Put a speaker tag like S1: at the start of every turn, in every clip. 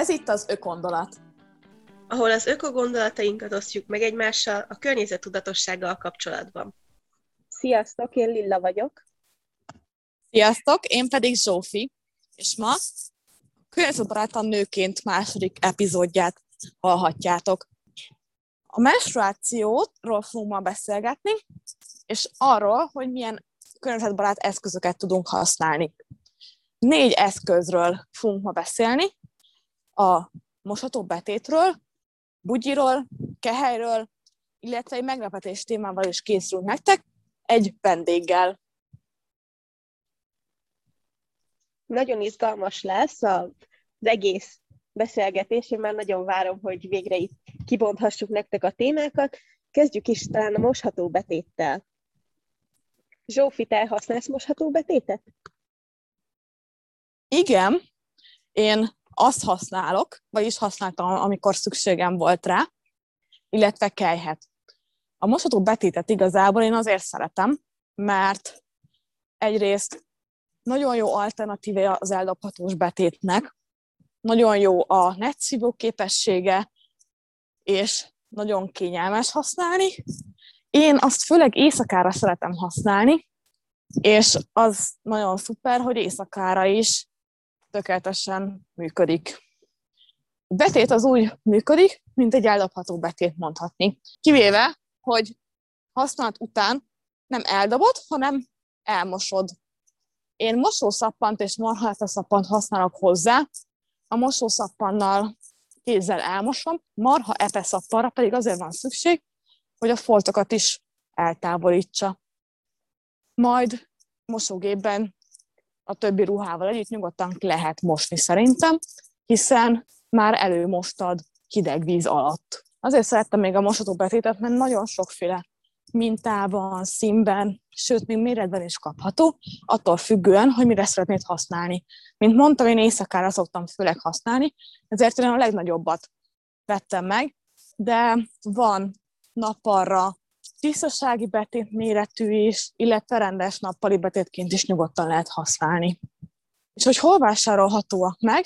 S1: Ez itt az Ökondolat.
S2: Ahol az ökogondolatainkat osztjuk meg egymással a környezettudatossággal kapcsolatban.
S3: Sziasztok, én Lilla vagyok.
S1: Sziasztok, én pedig Zsófi, és ma a környezetbarátan nőként második epizódját hallhatjátok. A menstruációról fogunk ma beszélgetni, és arról, hogy milyen környezetbarát eszközöket tudunk használni. Négy eszközről fogunk ma beszélni, a mosható betétről, bugyiról, kehelyről, illetve egy meglepetés témával is készülünk nektek, egy vendéggel.
S3: Nagyon izgalmas lesz az egész beszélgetés, én már nagyon várom, hogy végre itt kibonthassuk nektek a témákat. Kezdjük is talán a mosható betéttel. Zsófi, te használsz mosható betétet?
S1: Igen, én azt használok, vagyis használtam, amikor szükségem volt rá, illetve kelyhet. A mosható betétet igazából én azért szeretem, mert egyrészt nagyon jó alternatíve az eldobhatós betétnek, nagyon jó a netszívó képessége, és nagyon kényelmes használni. Én azt főleg éjszakára szeretem használni, és az nagyon szuper, hogy éjszakára is tökéletesen működik. A betét az úgy működik, mint egy eldobható betét mondhatni. Kivéve, hogy használat után nem eldobod, hanem elmosod. Én mosószappant és marháltaszappant használok hozzá. A mosószappannal kézzel elmosom, marha epeszappanra pedig azért van szükség, hogy a foltokat is eltávolítsa. Majd mosógépben a többi ruhával együtt nyugodtan lehet mosni szerintem, hiszen már előmostad hideg víz alatt. Azért szerettem még a mosató betétet, mert nagyon sokféle mintában, színben, sőt, még méretben is kapható, attól függően, hogy mire szeretnéd használni. Mint mondtam, én éjszakára szoktam főleg használni, ezért én a legnagyobbat vettem meg, de van nappalra tisztasági betét méretű is, illetve rendes nappali betétként is nyugodtan lehet használni. És hogy hol vásárolhatóak meg?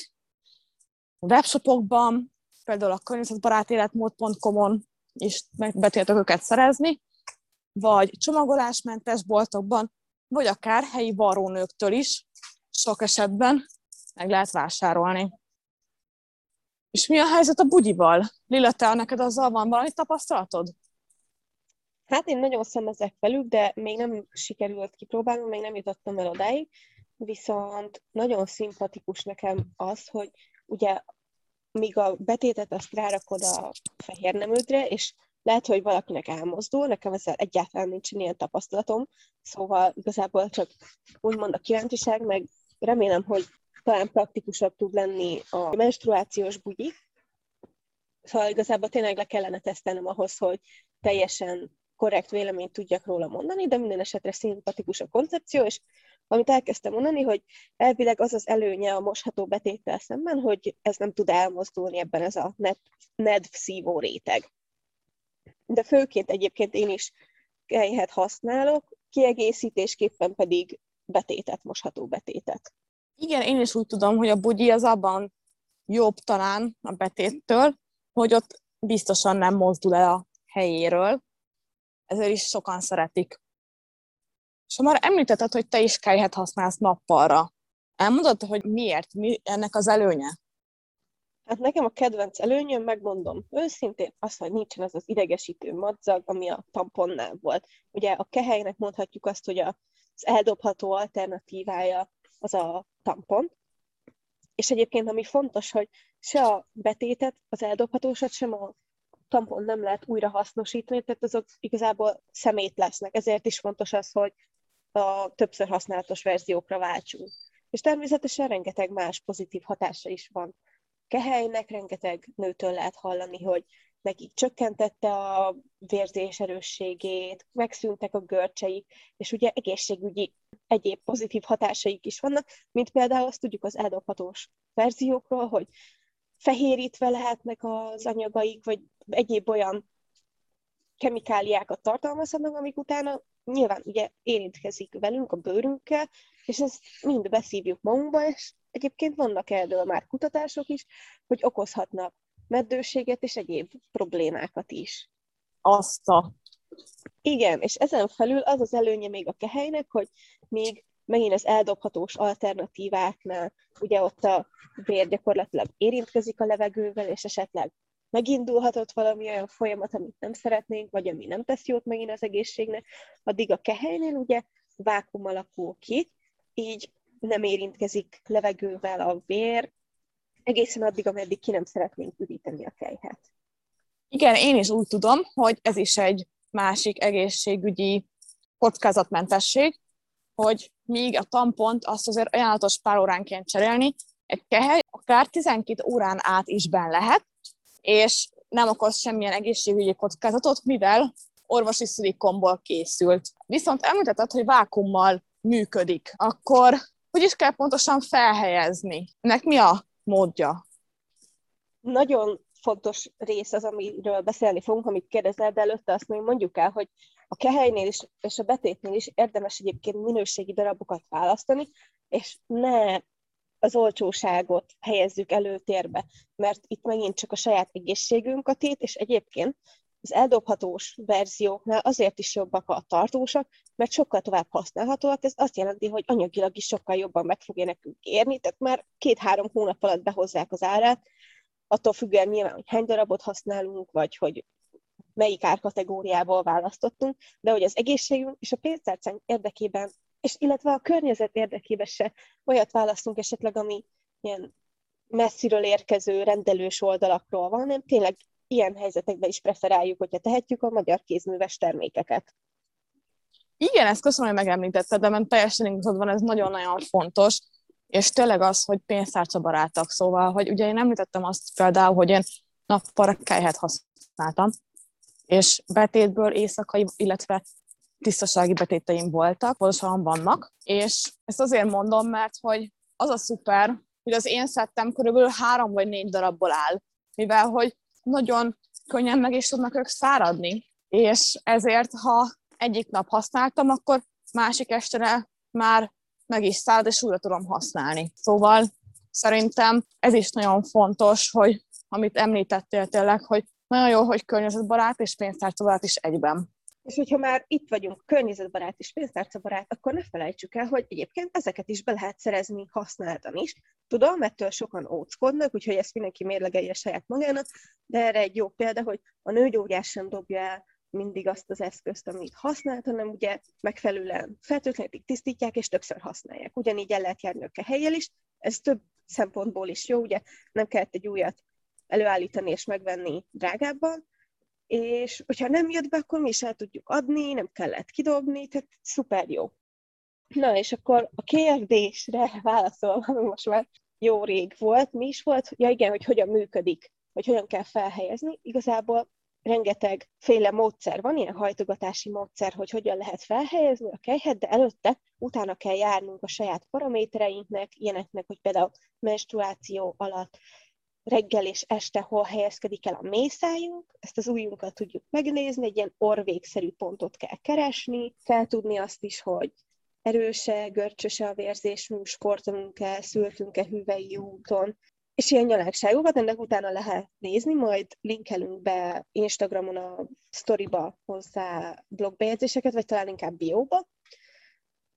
S1: A webshopokban, például a környezetbarátéletmód.com-on is be őket szerezni, vagy csomagolásmentes boltokban, vagy akár helyi varrónőktől is sok esetben meg lehet vásárolni. És mi a helyzet a bugyival? Lila, te neked azzal van valami tapasztalatod?
S3: Hát én nagyon szemezek velük, de még nem sikerült kipróbálnom, még nem jutottam el odáig, viszont nagyon szimpatikus nekem az, hogy ugye míg a betétet azt rárakod a fehér neműdre, és lehet, hogy valakinek elmozdul, nekem ezzel egyáltalán nincs ilyen tapasztalatom, szóval igazából csak úgymond a kíváncsiság, meg remélem, hogy talán praktikusabb tud lenni a menstruációs bugyi. Szóval igazából tényleg le kellene tesztelnem ahhoz, hogy teljesen korrekt véleményt tudjak róla mondani, de minden esetre szimpatikus a koncepció, és amit elkezdtem mondani, hogy elvileg az az előnye a mosható betéttel szemben, hogy ez nem tud elmozdulni ebben ez a nedv szívó réteg. De főként egyébként én is helyet használok, kiegészítésképpen pedig betétet, mosható betétet.
S1: Igen, én is úgy tudom, hogy a bugyi az abban jobb talán a betéttől, hogy ott biztosan nem mozdul el a helyéről, ezért is sokan szeretik. És már említetted, hogy te is kelyhet használsz nappalra, elmondod, hogy miért, mi ennek az előnye?
S3: Hát nekem a kedvenc előnyöm, megmondom őszintén, az, hogy nincsen az az idegesítő madzag, ami a tamponnál volt. Ugye a kehelynek mondhatjuk azt, hogy az eldobható alternatívája az a tampon, és egyébként ami fontos, hogy se a betétet, az eldobhatósat, sem a tampon nem lehet újra hasznosítani, tehát azok igazából szemét lesznek. Ezért is fontos az, hogy a többször használatos verziókra váltsunk. És természetesen rengeteg más pozitív hatása is van. Kehelynek rengeteg nőtől lehet hallani, hogy nekik csökkentette a vérzés erősségét, megszűntek a görcseik, és ugye egészségügyi egyéb pozitív hatásaik is vannak, mint például azt tudjuk az eldobhatós verziókról, hogy fehérítve lehetnek az anyagaik, vagy egyéb olyan kemikáliákat tartalmazhatnak, amik utána nyilván ugye érintkezik velünk, a bőrünkkel, és ezt mind beszívjuk magunkba, és egyébként vannak erről már kutatások is, hogy okozhatnak meddőséget és egyéb problémákat is.
S1: Azt a...
S3: Igen, és ezen felül az az előnye még a kehelynek, hogy még megint az eldobhatós alternatíváknál, ugye ott a vér gyakorlatilag érintkezik a levegővel, és esetleg megindulhatott valami olyan folyamat, amit nem szeretnénk, vagy ami nem tesz jót megint az egészségnek, addig a kehelynél ugye vákum alakul ki, így nem érintkezik levegővel a vér, egészen addig, ameddig ki nem szeretnénk üdíteni a kejhet.
S1: Igen, én is úgy tudom, hogy ez is egy másik egészségügyi kockázatmentesség, hogy míg a tampont azt azért ajánlatos pár óránként cserélni, egy kehely akár 12 órán át is ben lehet, és nem okoz semmilyen egészségügyi kockázatot, mivel orvosi szilikonból készült. Viszont említetted, hogy vákummal működik, akkor hogy is kell pontosan felhelyezni? Ennek mi a módja?
S3: Nagyon fontos rész az, amiről beszélni fogunk, amit kérdezel, de előtte azt még mondjuk el, hogy a kehelynél is, és a betétnél is érdemes egyébként minőségi darabokat választani, és ne az olcsóságot helyezzük előtérbe, mert itt megint csak a saját egészségünk a és egyébként az eldobhatós verzióknál azért is jobbak a tartósak, mert sokkal tovább használhatóak. Ez azt jelenti, hogy anyagilag is sokkal jobban meg fogja nekünk érni, tehát már két-három hónap alatt behozzák az árát, attól függően nyilván, hogy hány darabot használunk, vagy hogy melyik árkategóriából választottunk, de hogy az egészségünk és a pénztárcánk érdekében, és illetve a környezet érdekében se olyat választunk esetleg, ami ilyen messziről érkező rendelős oldalakról van, hanem tényleg ilyen helyzetekben is preferáljuk, hogyha tehetjük a magyar kézműves termékeket.
S1: Igen, ezt köszönöm, hogy megemlítetted, de mert teljesen igazad van, ez nagyon-nagyon fontos, és tényleg az, hogy pénztárca barátok, szóval, hogy ugye én említettem azt például, hogy én nappal kejhet használtam, és betétből éjszakai, illetve tisztasági betéteim voltak, pontosan vannak, és ezt azért mondom, mert hogy az a szuper, hogy az én szettem körülbelül három vagy négy darabból áll, mivel hogy nagyon könnyen meg is tudnak ők száradni, és ezért, ha egyik nap használtam, akkor másik estére már meg is szárad, és újra tudom használni. Szóval szerintem ez is nagyon fontos, hogy amit említettél tényleg, hogy nagyon jó, hogy környezetbarát és pénztárcabarát is egyben.
S3: És hogyha már itt vagyunk, környezetbarát és pénztárcabarát, akkor ne felejtsük el, hogy egyébként ezeket is be lehet szerezni használtan is. Tudom, ettől sokan óckodnak, úgyhogy ezt mindenki mérlegelje saját magának, de erre egy jó példa, hogy a nőgyógyás sem dobja el mindig azt az eszközt, amit használt, hanem ugye megfelelően feltöltlenítik, tisztítják, és többször használják. Ugyanígy el lehet járni a helyjel is, ez több szempontból is jó, ugye nem kellett egy újat előállítani és megvenni drágábban, és hogyha nem jött be, akkor mi is el tudjuk adni, nem kellett kidobni, tehát szuper jó. Na, és akkor a kérdésre válaszolva, ami most már jó rég volt, mi is volt, ja igen, hogy hogyan működik, hogy hogyan kell felhelyezni. Igazából rengeteg féle módszer van, ilyen hajtogatási módszer, hogy hogyan lehet felhelyezni a kejhet, de előtte utána kell járnunk a saját paramétereinknek, ilyeneknek, hogy például menstruáció alatt reggel és este hol helyezkedik el a mészájunk, ezt az ujjunkat tudjuk megnézni, egy ilyen orvégszerű pontot kell keresni, kell tudni azt is, hogy erőse, görcsöse a vérzésünk, sportolunk-e, szültünk-e hüvei úton, és ilyen nyalánkságokat ennek utána lehet nézni, majd linkelünk be Instagramon a storyba hozzá blogbejegyzéseket, vagy talán inkább bióba,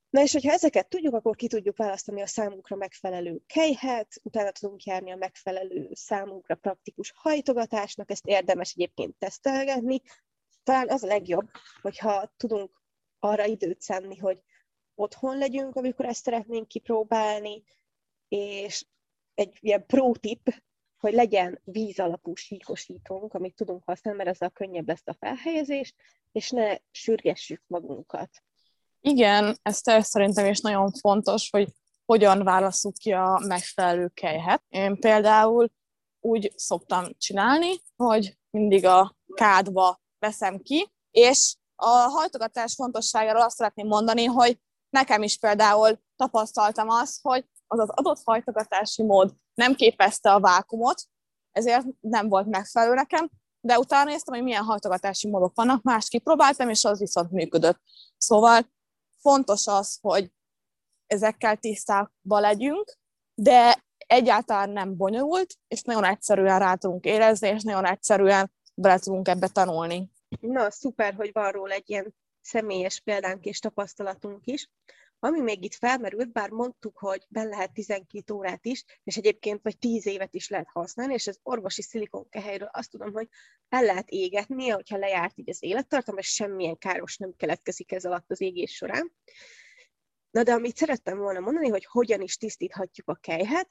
S3: Na és hogyha ezeket tudjuk, akkor ki tudjuk választani a számunkra megfelelő kejhet, utána tudunk járni a megfelelő számunkra praktikus hajtogatásnak, ezt érdemes egyébként tesztelgetni. Talán az a legjobb, hogyha tudunk arra időt szenni, hogy otthon legyünk, amikor ezt szeretnénk kipróbálni, és egy ilyen pro tip, hogy legyen víz alapú síkosítónk, amit tudunk használni, mert ezzel könnyebb lesz a felhelyezés, és ne sürgessük magunkat.
S1: Igen, ez szerintem is nagyon fontos, hogy hogyan válasszuk ki a megfelelő kejhet. Én például úgy szoktam csinálni, hogy mindig a kádba veszem ki, és a hajtogatás fontosságáról azt szeretném mondani, hogy nekem is például tapasztaltam azt, hogy az az adott hajtogatási mód nem képezte a vákumot, ezért nem volt megfelelő nekem, de utána néztem, hogy milyen hajtogatási módok vannak, más kipróbáltam, és az viszont működött. Szóval fontos az, hogy ezekkel tisztában legyünk, de egyáltalán nem bonyolult, és nagyon egyszerűen rá tudunk érezni, és nagyon egyszerűen bele tudunk ebbe tanulni.
S3: Na, szuper, hogy van róla egy ilyen személyes példánk és tapasztalatunk is. Ami még itt felmerült, bár mondtuk, hogy be lehet 12 órát is, és egyébként vagy 10 évet is lehet használni, és az orvosi szilikonkehelyről azt tudom, hogy el lehet égetni, hogyha lejárt így az élettartam, és semmilyen káros nem keletkezik ez alatt az égés során. Na de amit szerettem volna mondani, hogy hogyan is tisztíthatjuk a kejhet,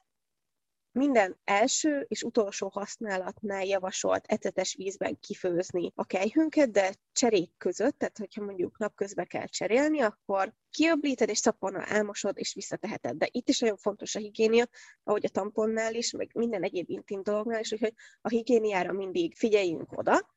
S3: minden első és utolsó használatnál javasolt ecetes vízben kifőzni a kejhünket, de cserék között, tehát hogyha mondjuk napközben kell cserélni, akkor kiöblíted és szaponnal elmosod és visszateheted. De itt is nagyon fontos a higiénia, ahogy a tamponnál is, meg minden egyéb intim dolognál is, úgyhogy a higiéniára mindig figyeljünk oda.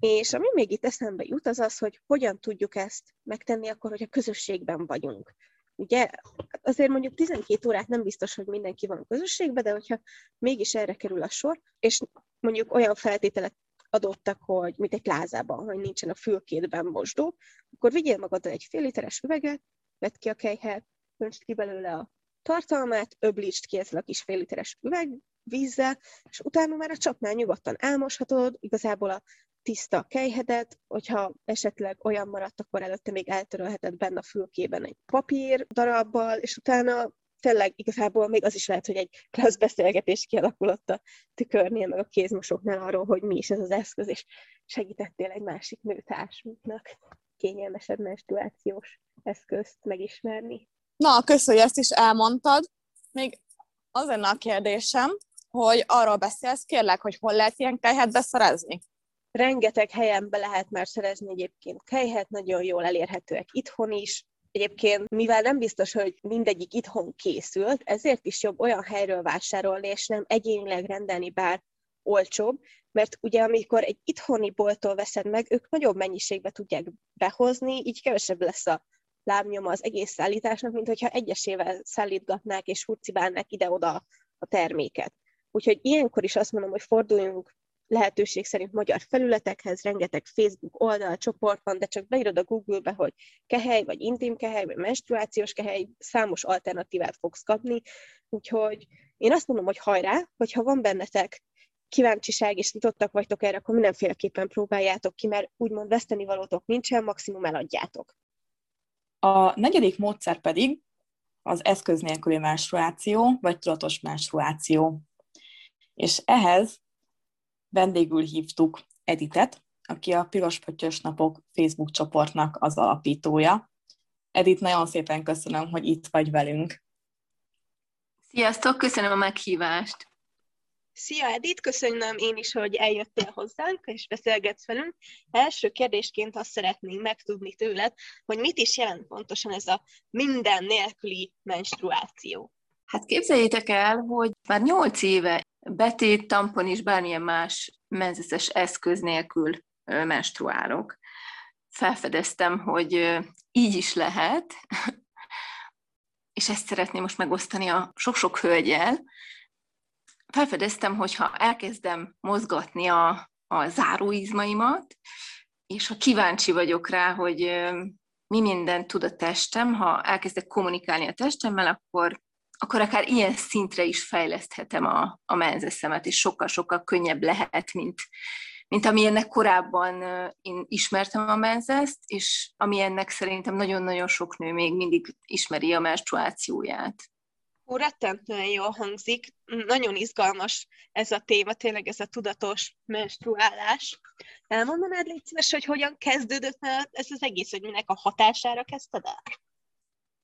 S3: És ami még itt eszembe jut, az az, hogy hogyan tudjuk ezt megtenni akkor, hogyha közösségben vagyunk. Ugye hát azért mondjuk 12 órát nem biztos, hogy mindenki van közösségben, de hogyha mégis erre kerül a sor, és mondjuk olyan feltételek adottak, hogy mint egy plázában, hogy nincsen a fülkédben mosdó, akkor vigyél magaddal egy fél literes üveget, vedd ki a kejhet, öntsd ki belőle a tartalmát, öblítsd ki ezzel a kis fél literes üveg vízzel, és utána már a csapnál nyugodtan elmoshatod, igazából a tiszta kejhedet, hogyha esetleg olyan maradt, akkor előtte még eltörölheted benne a fülkében egy papír darabbal, és utána tényleg igazából még az is lehet, hogy egy klassz beszélgetés kialakulott a tükörnél, meg a kézmosóknál arról, hogy mi is ez az eszköz, és segítettél egy másik nőtársnak kényelmesebb menstruációs eszközt megismerni.
S1: Na, köszönjük, ezt is elmondtad. Még az lenne a kérdésem, hogy arról beszélsz, kérlek, hogy hol lehet ilyen kejhet beszerezni?
S3: Rengeteg helyen be lehet már szerezni egyébként kejhet, nagyon jól elérhetőek itthon is. Egyébként, mivel nem biztos, hogy mindegyik itthon készült, ezért is jobb olyan helyről vásárolni, és nem egyénileg rendelni, bár olcsóbb, mert ugye amikor egy itthoni boltól veszed meg, ők nagyobb mennyiségbe tudják behozni, így kevesebb lesz a lábnyoma az egész szállításnak, mint hogyha egyesével szállítgatnák és hurcibálnák ide-oda a terméket. Úgyhogy ilyenkor is azt mondom, hogy forduljunk lehetőség szerint magyar felületekhez, rengeteg Facebook oldal, csoport van, de csak beírod a Google-be, hogy kehely, vagy intim kehely, vagy menstruációs kehely, számos alternatívát fogsz kapni. Úgyhogy én azt mondom, hogy hajrá, hogyha van bennetek kíváncsiság és nyitottak vagytok erre, akkor mindenféleképpen próbáljátok ki, mert úgymond veszteni valótok nincsen, maximum eladjátok.
S4: A negyedik módszer pedig az eszköz nélküli menstruáció, vagy tudatos menstruáció. És ehhez vendégül hívtuk Editet, aki a Piros Pöttyös Napok Facebook csoportnak az alapítója. Edit, nagyon szépen köszönöm, hogy itt vagy velünk.
S5: Sziasztok, köszönöm a meghívást!
S3: Szia Edith, köszönöm én is, hogy eljöttél hozzánk, és beszélgetsz velünk. Első kérdésként azt szeretnénk megtudni tőled, hogy mit is jelent pontosan ez a minden nélküli menstruáció.
S5: Hát képzeljétek el, hogy már nyolc éve betét, tampon és bármilyen más menzeszes eszköz nélkül menstruálok. Felfedeztem, hogy így is lehet, és ezt szeretném most megosztani a sok-sok hölgyel. Felfedeztem, hogy ha elkezdem mozgatni a, a záróizmaimat, és ha kíváncsi vagyok rá, hogy mi minden tud a testem, ha elkezdek kommunikálni a testemmel, akkor akkor akár ilyen szintre is fejleszthetem a, a menzeszemet, és sokkal-sokkal könnyebb lehet, mint, mint amilyennek korábban én ismertem a menzeszt, és amilyennek szerintem nagyon-nagyon sok nő még mindig ismeri a menstruációját.
S3: Ó, rettentően jól hangzik, nagyon izgalmas ez a téma, tényleg ez a tudatos menstruálás. Elmondanád, légy szíves, hogy hogyan kezdődött ez az egész, hogy minek a hatására kezdted el?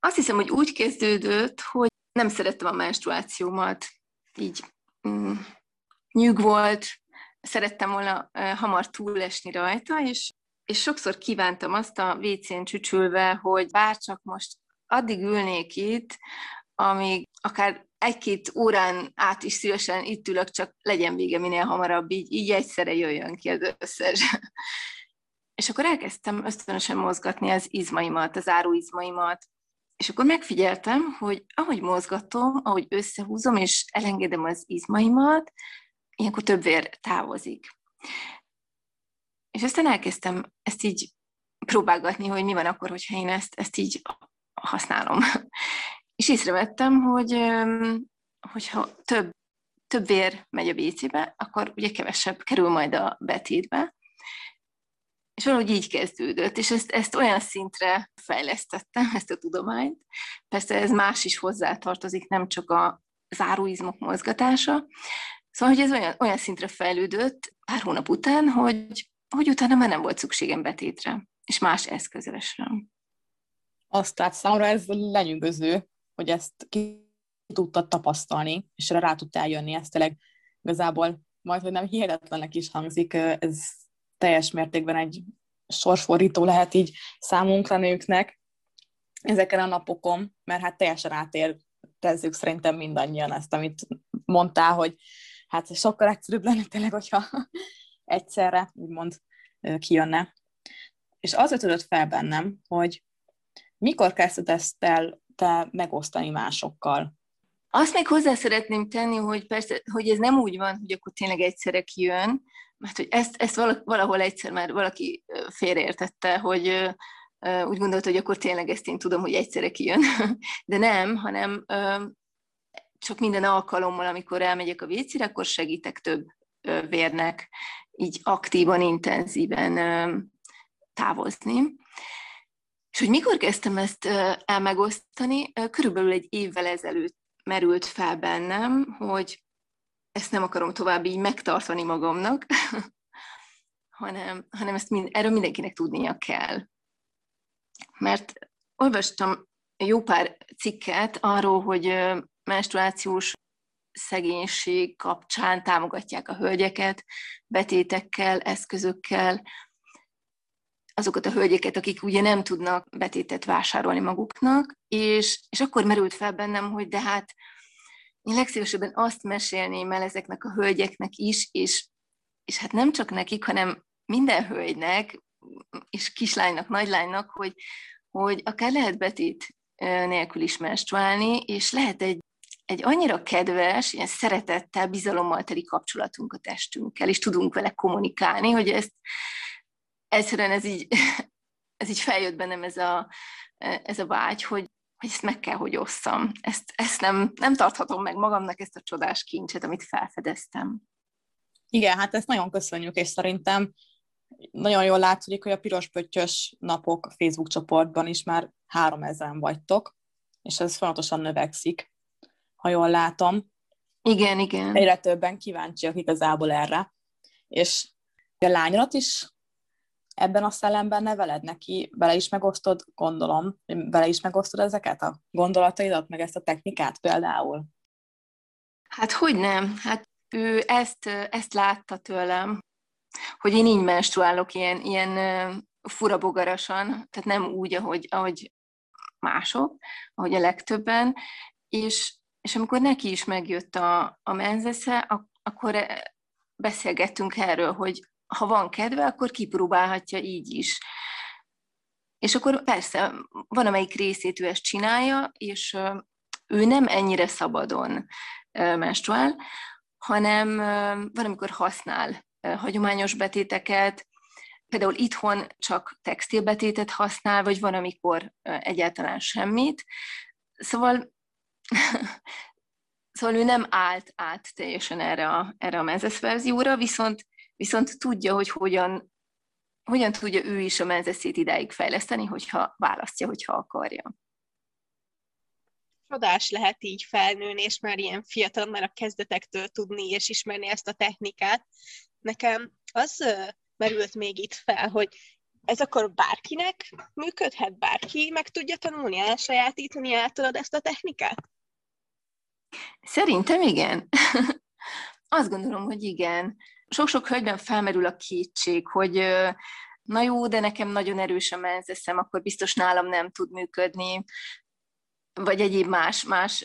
S5: Azt hiszem, hogy úgy kezdődött, hogy nem szerettem a menstruációmat, így mm, nyug volt, szerettem volna hamar túlesni rajta, és, és sokszor kívántam azt a WC-n csücsülve, hogy bárcsak most addig ülnék itt, amíg akár egy-két órán át is szívesen itt ülök, csak legyen vége minél hamarabb, így, így egyszerre jöjjön ki az összes. És akkor elkezdtem ösztönösen mozgatni az izmaimat, az áruizmaimat, és akkor megfigyeltem, hogy ahogy mozgatom, ahogy összehúzom, és elengedem az izmaimat, ilyenkor több vér távozik. És aztán elkezdtem ezt így próbálgatni, hogy mi van akkor, hogyha én ezt, ezt így használom. És észrevettem, hogy hogyha több, több vér megy a vécébe, akkor ugye kevesebb kerül majd a betétbe. És valahogy így kezdődött, és ezt, ezt olyan szintre fejlesztettem, ezt a tudományt. Persze ez más is hozzátartozik, nem csak a záróizmok mozgatása. Szóval, hogy ez olyan, olyan szintre fejlődött pár hónap után, hogy, hogy utána már nem volt szükségem betétre, és más eszközösre.
S1: Azt tehát számomra ez lenyűgöző, hogy ezt ki tudtad tapasztalni, és erre rá tudtál jönni, ez tényleg igazából majd, hogy nem hihetetlenek is hangzik, ez teljes mértékben egy sorsfordító lehet így számunkra nőknek ezeken a napokon, mert hát teljesen átértezzük szerintem mindannyian ezt, amit mondtál, hogy hát sokkal egyszerűbb lenne tényleg, hogyha egyszerre, úgymond kijönne. És az ötődött fel bennem, hogy mikor kezdted ezt el te megosztani másokkal?
S5: Azt még hozzá szeretném tenni, hogy persze, hogy ez nem úgy van, hogy akkor tényleg egyszerre kijön, mert hogy ezt, ezt valahol egyszer már valaki félreértette, hogy úgy gondolta, hogy akkor tényleg ezt én tudom, hogy egyszerre kijön. De nem, hanem csak minden alkalommal, amikor elmegyek a vécére, akkor segítek több vérnek így aktívan, intenzíven távozni. És hogy mikor kezdtem ezt elmegosztani, körülbelül egy évvel ezelőtt merült fel bennem, hogy ezt nem akarom tovább így megtartani magamnak, hanem, hanem ezt mind, erről mindenkinek tudnia kell. Mert olvastam jó pár cikket arról, hogy menstruációs szegénység kapcsán támogatják a hölgyeket betétekkel, eszközökkel, azokat a hölgyeket, akik ugye nem tudnak betétet vásárolni maguknak, és, és akkor merült fel bennem, hogy de hát én legszívesebben azt mesélném el ezeknek a hölgyeknek is, és, és hát nem csak nekik, hanem minden hölgynek, és kislánynak, nagylánynak, hogy, hogy akár lehet betét nélkül is menstruálni, és lehet egy, egy annyira kedves, ilyen szeretettel, bizalommal teli kapcsolatunk a testünkkel, és tudunk vele kommunikálni, hogy ezt egyszerűen ez így, ez így feljött bennem ez a, ez a vágy, hogy, hogy ezt meg kell, hogy osszam. Ezt, ezt nem, nem tarthatom meg magamnak, ezt a csodás kincset, amit felfedeztem.
S1: Igen, hát ezt nagyon köszönjük, és szerintem nagyon jól látszik, hogy a Piros Pöttyös napok Facebook csoportban is már három ezeren vagytok, és ez folyamatosan növekszik, ha jól látom.
S5: Igen, igen.
S1: Egyre többen kíváncsiak igazából erre. És a lányodat is ebben a szellemben neveled neki, bele is megosztod, gondolom, bele is megosztod ezeket a gondolataidat, meg ezt a technikát például?
S5: Hát hogy nem? Hát ő ezt, ezt látta tőlem, hogy én így menstruálok ilyen, ilyen furabogarasan, tehát nem úgy, ahogy, ahogy mások, ahogy a legtöbben, és, és amikor neki is megjött a, a menzesze, akkor beszélgettünk erről, hogy ha van kedve, akkor kipróbálhatja így is. És akkor persze, van amelyik részét ő ezt csinálja, és ő nem ennyire szabadon menstruál, hanem van, amikor használ hagyományos betéteket, például itthon csak textilbetétet használ, vagy van, amikor egyáltalán semmit. Szóval, szóval ő nem állt át teljesen erre a, erre a mezes verzióra, viszont viszont tudja, hogy hogyan, hogyan tudja ő is a menzeszét idáig fejleszteni, hogyha választja, hogyha akarja.
S3: Csodás lehet így felnőni, és már ilyen fiatal, már a kezdetektől tudni és ismerni ezt a technikát. Nekem az merült még itt fel, hogy ez akkor bárkinek működhet, bárki meg tudja tanulni, elsajátítani általad ezt a technikát?
S5: Szerintem igen. Azt gondolom, hogy igen sok-sok hölgyben felmerül a kétség, hogy na jó, de nekem nagyon erős a menzeszem, akkor biztos nálam nem tud működni, vagy egyéb más, más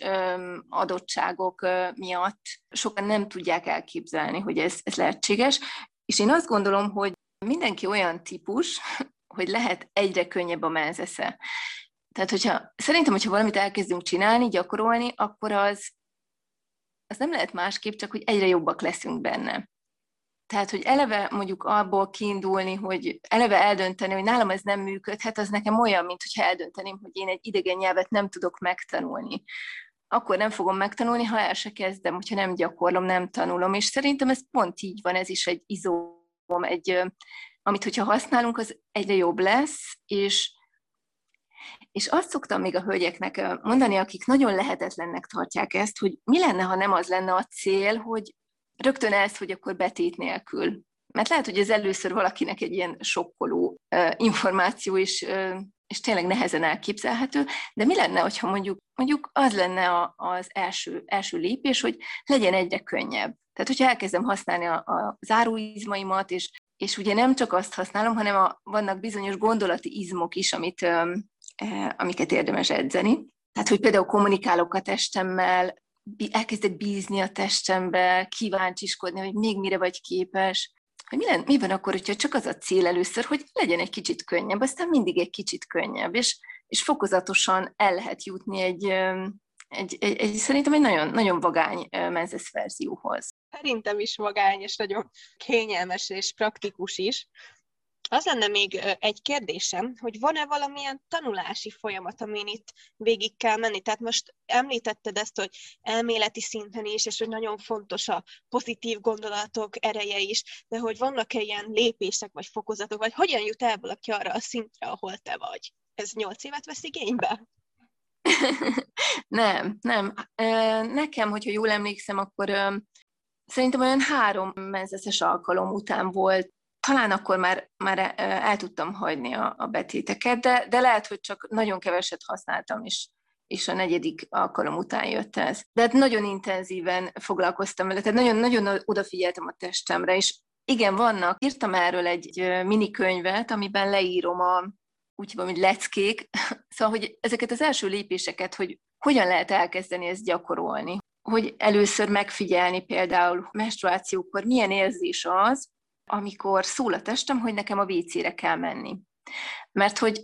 S5: adottságok miatt sokan nem tudják elképzelni, hogy ez, ez lehetséges. És én azt gondolom, hogy mindenki olyan típus, hogy lehet egyre könnyebb a menzesze. Tehát, hogyha, szerintem, hogyha valamit elkezdünk csinálni, gyakorolni, akkor az, az nem lehet másképp, csak hogy egyre jobbak leszünk benne. Tehát, hogy eleve mondjuk abból kiindulni, hogy eleve eldönteni, hogy nálam ez nem működhet, az nekem olyan, mint hogyha eldönteném, hogy én egy idegen nyelvet nem tudok megtanulni. akkor nem fogom megtanulni, ha el se kezdem, hogyha nem gyakorlom, nem tanulom. És szerintem ez pont így van, ez is egy izóm, egy, amit hogyha használunk, az egyre jobb lesz, és és azt szoktam még a hölgyeknek mondani, akik nagyon lehetetlennek tartják ezt, hogy mi lenne, ha nem az lenne a cél, hogy rögtön ez, hogy akkor betét nélkül. Mert lehet, hogy ez először valakinek egy ilyen sokkoló uh, információ, és, uh, és tényleg nehezen elképzelhető, de mi lenne, hogyha mondjuk, mondjuk az lenne a, az első, első lépés, hogy legyen egyre könnyebb. Tehát, hogyha elkezdem használni a, a záróizmaimat, és, és ugye nem csak azt használom, hanem a, vannak bizonyos gondolati izmok is, amit, um, amiket érdemes edzeni. Tehát, hogy például kommunikálok a testemmel, elkezdek bízni a testembe, kíváncsiskodni, hogy még mire vagy képes, hogy mi, len, mi van akkor, hogyha csak az a cél először, hogy legyen egy kicsit könnyebb, aztán mindig egy kicsit könnyebb, és, és fokozatosan el lehet jutni egy, egy, egy, egy szerintem egy nagyon, nagyon vagány menzesz verzióhoz.
S3: Szerintem is vagány, és nagyon kényelmes és praktikus is. Az lenne még egy kérdésem, hogy van-e valamilyen tanulási folyamat, amin itt végig kell menni? Tehát most említetted ezt, hogy elméleti szinten is, és hogy nagyon fontos a pozitív gondolatok ereje is, de hogy vannak-e ilyen lépések vagy fokozatok, vagy hogyan jut el valaki arra a szintre, ahol te vagy? Ez nyolc évet vesz igénybe?
S5: nem, nem. Nekem, hogyha jól emlékszem, akkor szerintem olyan három menzeszes alkalom után volt talán akkor már, már el tudtam hagyni a, a betéteket, de, de lehet, hogy csak nagyon keveset használtam, és, és a negyedik alkalom után jött ez. De hát nagyon intenzíven foglalkoztam vele, tehát nagyon, nagyon odafigyeltem a testemre, és igen, vannak. Írtam erről egy minikönyvet, amiben leírom a, úgy hívom, hogy leckék, szóval, hogy ezeket az első lépéseket, hogy hogyan lehet elkezdeni ezt gyakorolni. Hogy először megfigyelni például menstruációkor milyen érzés az, amikor szól a testem, hogy nekem a WC-re kell menni. Mert hogy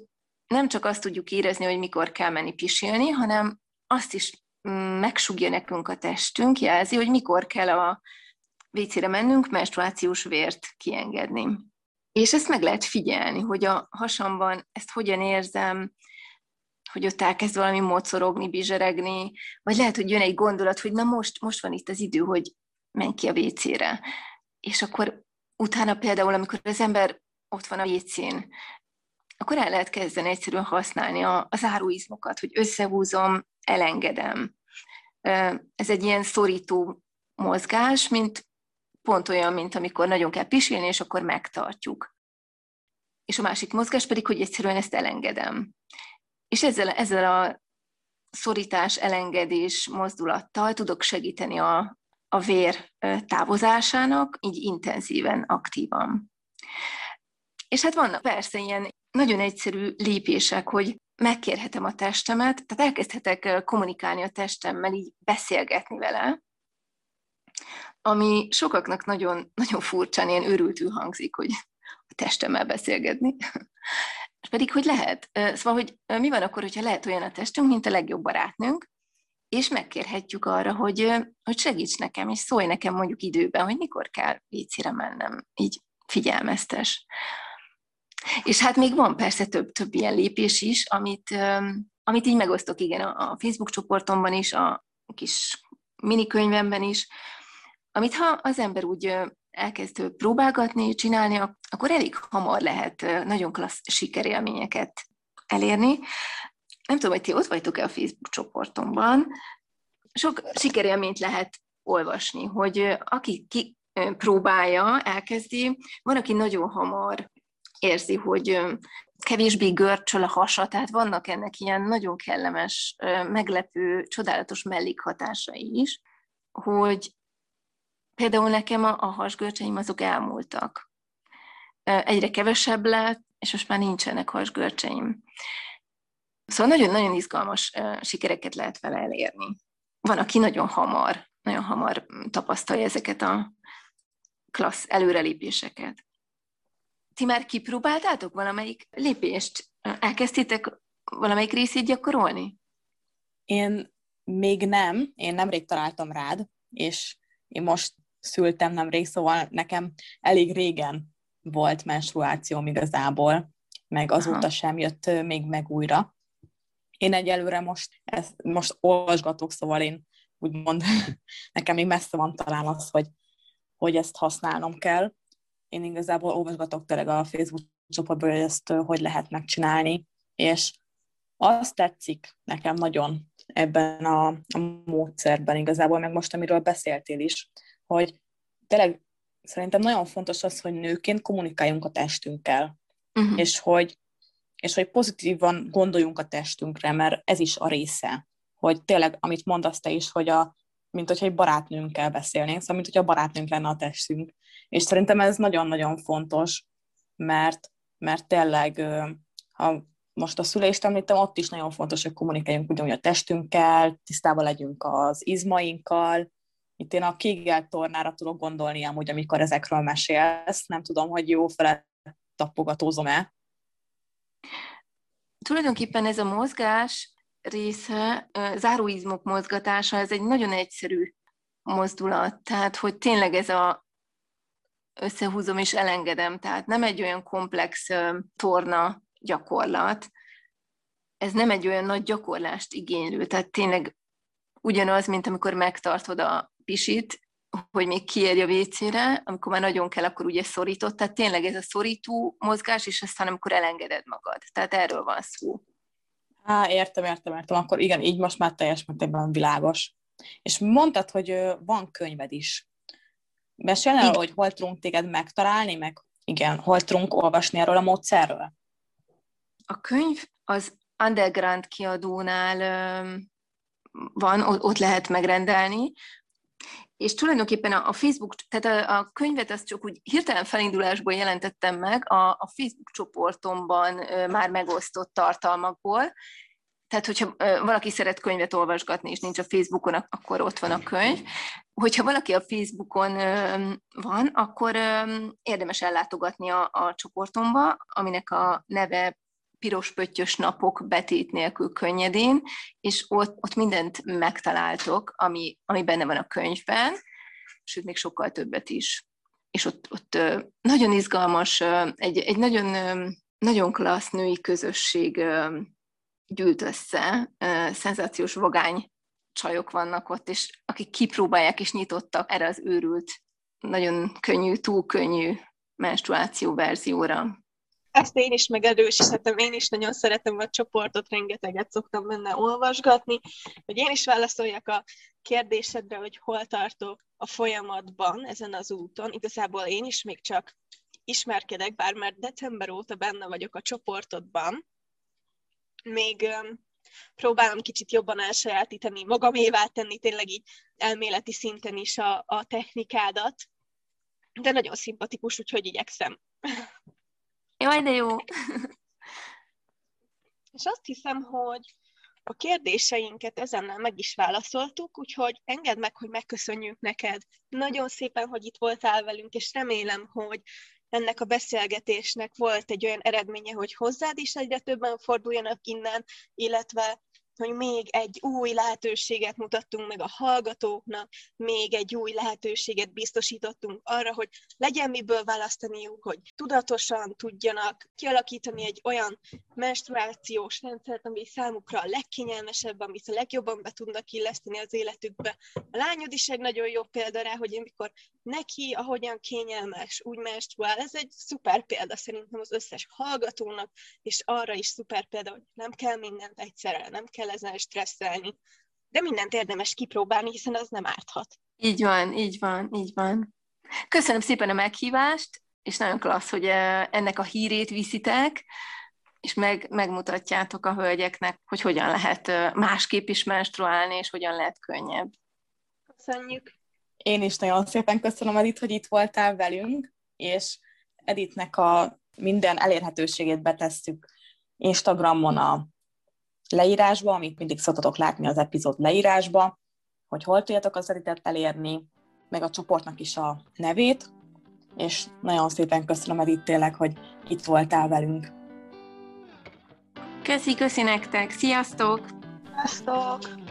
S5: nem csak azt tudjuk érezni, hogy mikor kell menni pisilni, hanem azt is mm, megsugja nekünk a testünk, jelzi, hogy mikor kell a WC-re mennünk, menstruációs vért kiengedni. És ezt meg lehet figyelni, hogy a hasamban ezt hogyan érzem, hogy ott elkezd valami mocorogni, bizseregni, vagy lehet, hogy jön egy gondolat, hogy na most, most van itt az idő, hogy menj ki a WC-re. És akkor utána például, amikor az ember ott van a vécén, akkor el lehet kezdeni egyszerűen használni a, az áruizmokat, hogy összehúzom, elengedem. Ez egy ilyen szorító mozgás, mint pont olyan, mint amikor nagyon kell pisilni, és akkor megtartjuk. És a másik mozgás pedig, hogy egyszerűen ezt elengedem. És ezzel, ezzel a szorítás, elengedés mozdulattal tudok segíteni a, a vér távozásának, így intenzíven, aktívan. És hát vannak persze ilyen nagyon egyszerű lépések, hogy megkérhetem a testemet, tehát elkezdhetek kommunikálni a testemmel, így beszélgetni vele, ami sokaknak nagyon, nagyon furcsán, ilyen őrültül hangzik, hogy a testemmel beszélgetni. És pedig, hogy lehet. Szóval, hogy mi van akkor, hogyha lehet olyan a testünk, mint a legjobb barátnőnk, és megkérhetjük arra, hogy, hogy segíts nekem, és szólj nekem mondjuk időben, hogy mikor kell vécére mennem, így figyelmeztes. És hát még van persze több, több ilyen lépés is, amit, amit így megosztok, igen, a Facebook csoportomban is, a kis minikönyvemben is, amit ha az ember úgy elkezd próbálgatni, csinálni, akkor elég hamar lehet nagyon klassz sikerélményeket elérni nem tudom, hogy ti ott vagytok-e a Facebook csoportomban, sok sikerélményt lehet olvasni, hogy aki ki próbálja, elkezdi, van, aki nagyon hamar érzi, hogy kevésbé görcsöl a hasa, tehát vannak ennek ilyen nagyon kellemes, meglepő, csodálatos mellékhatásai is, hogy például nekem a, a hasgörcseim azok elmúltak. Egyre kevesebb lett, és most már nincsenek hasgörcseim. Szóval nagyon-nagyon izgalmas sikereket lehet vele elérni. Van, aki nagyon hamar, nagyon hamar tapasztalja ezeket a klassz előrelépéseket. Ti már kipróbáltátok valamelyik lépést? Elkezdtétek valamelyik részét gyakorolni?
S4: Én még nem, én nemrég találtam rád, és én most szültem nemrég, szóval nekem elég régen volt menstruációm igazából, meg azóta Aha. sem jött még meg újra
S1: én egyelőre most, ezt, most olvasgatok, szóval én úgymond nekem még messze van talán az, hogy, hogy ezt használnom kell. Én igazából olvasgatok tényleg a Facebook csoportból, hogy ezt hogy lehet megcsinálni, és azt tetszik nekem nagyon ebben a, a módszerben igazából, meg most, amiről beszéltél is, hogy tényleg szerintem nagyon fontos az, hogy nőként kommunikáljunk a testünkkel, uh-huh. és hogy és hogy pozitívan gondoljunk a testünkre, mert ez is a része, hogy tényleg, amit mondasz te is, hogy a, mint hogyha egy barátnőnkkel beszélnénk, szóval mint hogyha a barátnőnk lenne a testünk. És szerintem ez nagyon-nagyon fontos, mert, mert tényleg, ha most a szülést említem, ott is nagyon fontos, hogy kommunikáljunk ugyanúgy a testünkkel, tisztában legyünk az izmainkkal. Itt én a kégel tornára tudok gondolni amúgy, amikor ezekről mesélsz. Nem tudom, hogy jó fele tapogatózom-e.
S5: Tulajdonképpen ez a mozgás része, záróizmok mozgatása, ez egy nagyon egyszerű mozdulat. Tehát, hogy tényleg ez a összehúzom és elengedem, tehát nem egy olyan komplex torna gyakorlat, ez nem egy olyan nagy gyakorlást igénylő, tehát tényleg ugyanaz, mint amikor megtartod a pisit, hogy még kiérj a WC-re, amikor már nagyon kell, akkor ugye szorított, tehát tényleg ez a szorító mozgás, és aztán amikor elengeded magad. Tehát erről van szó.
S1: Á, értem, értem, értem. Akkor igen, így most már teljes mértékben világos. És mondtad, hogy van könyved is. Mesélj hogy hol tudunk téged megtalálni, meg igen, hol tudunk olvasni erről a módszerről?
S5: A könyv az Underground kiadónál van, ott lehet megrendelni, és tulajdonképpen a, Facebook, tehát a, a könyvet azt csak úgy hirtelen felindulásból jelentettem meg a, a Facebook csoportomban már megosztott tartalmakból, tehát, hogyha valaki szeret könyvet olvasgatni, és nincs a Facebookon, akkor ott van a könyv. Hogyha valaki a Facebookon van, akkor érdemes ellátogatni a, a csoportomba, aminek a neve piros pöttyös napok betét nélkül könnyedén, és ott, ott mindent megtaláltok, ami, ami benne van a könyvben, sőt, még sokkal többet is. És ott, ott nagyon izgalmas, egy, egy nagyon, nagyon klassz női közösség gyűlt össze, szenzációs vagány csajok vannak ott, és akik kipróbálják és nyitottak erre az őrült, nagyon könnyű, túl könnyű menstruáció verzióra.
S3: Ezt én is megerősíthetem, én is nagyon szeretem a csoportot, rengeteget szoktam benne olvasgatni, hogy én is válaszoljak a kérdésedre, hogy hol tartok a folyamatban ezen az úton. Igazából én is még csak ismerkedek, bár már december óta benne vagyok a csoportodban, még próbálom kicsit jobban elsajátítani, magamévá tenni tényleg így elméleti szinten is a, a technikádat, de nagyon szimpatikus, úgyhogy igyekszem.
S5: Jaj, de jó!
S3: És azt hiszem, hogy a kérdéseinket ezennel meg is válaszoltuk, úgyhogy engedd meg, hogy megköszönjük neked. Nagyon szépen, hogy itt voltál velünk, és remélem, hogy ennek a beszélgetésnek volt egy olyan eredménye, hogy hozzád is egyre többen forduljanak innen, illetve hogy még egy új lehetőséget mutattunk meg a hallgatóknak, még egy új lehetőséget biztosítottunk arra, hogy legyen miből választaniuk, hogy tudatosan tudjanak kialakítani egy olyan menstruációs rendszert, ami számukra a legkényelmesebb, amit a legjobban be tudnak illeszteni az életükbe. A lányod is egy nagyon jó példa rá, hogy amikor neki, ahogyan kényelmes, úgy menstruál, ez egy szuper példa szerintem az összes hallgatónak, és arra is szuper példa, hogy nem kell mindent egyszerre, nem kell ezen stresszelni. De mindent érdemes kipróbálni, hiszen az nem árthat.
S5: Így van, így van, így van. Köszönöm szépen a meghívást, és nagyon klassz, hogy eh, ennek a hírét viszitek, és meg, megmutatjátok a hölgyeknek, hogy hogyan lehet eh, másképp is menstruálni, és hogyan lehet könnyebb.
S3: Köszönjük!
S1: Én is nagyon szépen köszönöm, Edith, hogy itt voltál velünk, és Editnek a minden elérhetőségét betesszük Instagramon a leírásba, amit mindig szoktatok látni az epizód leírásba, hogy hol tudjátok az editet elérni, meg a csoportnak is a nevét, és nagyon szépen köszönöm Edith tényleg, hogy itt voltál velünk.
S5: Köszi, köszi nektek, sziasztok!
S3: Sziasztok!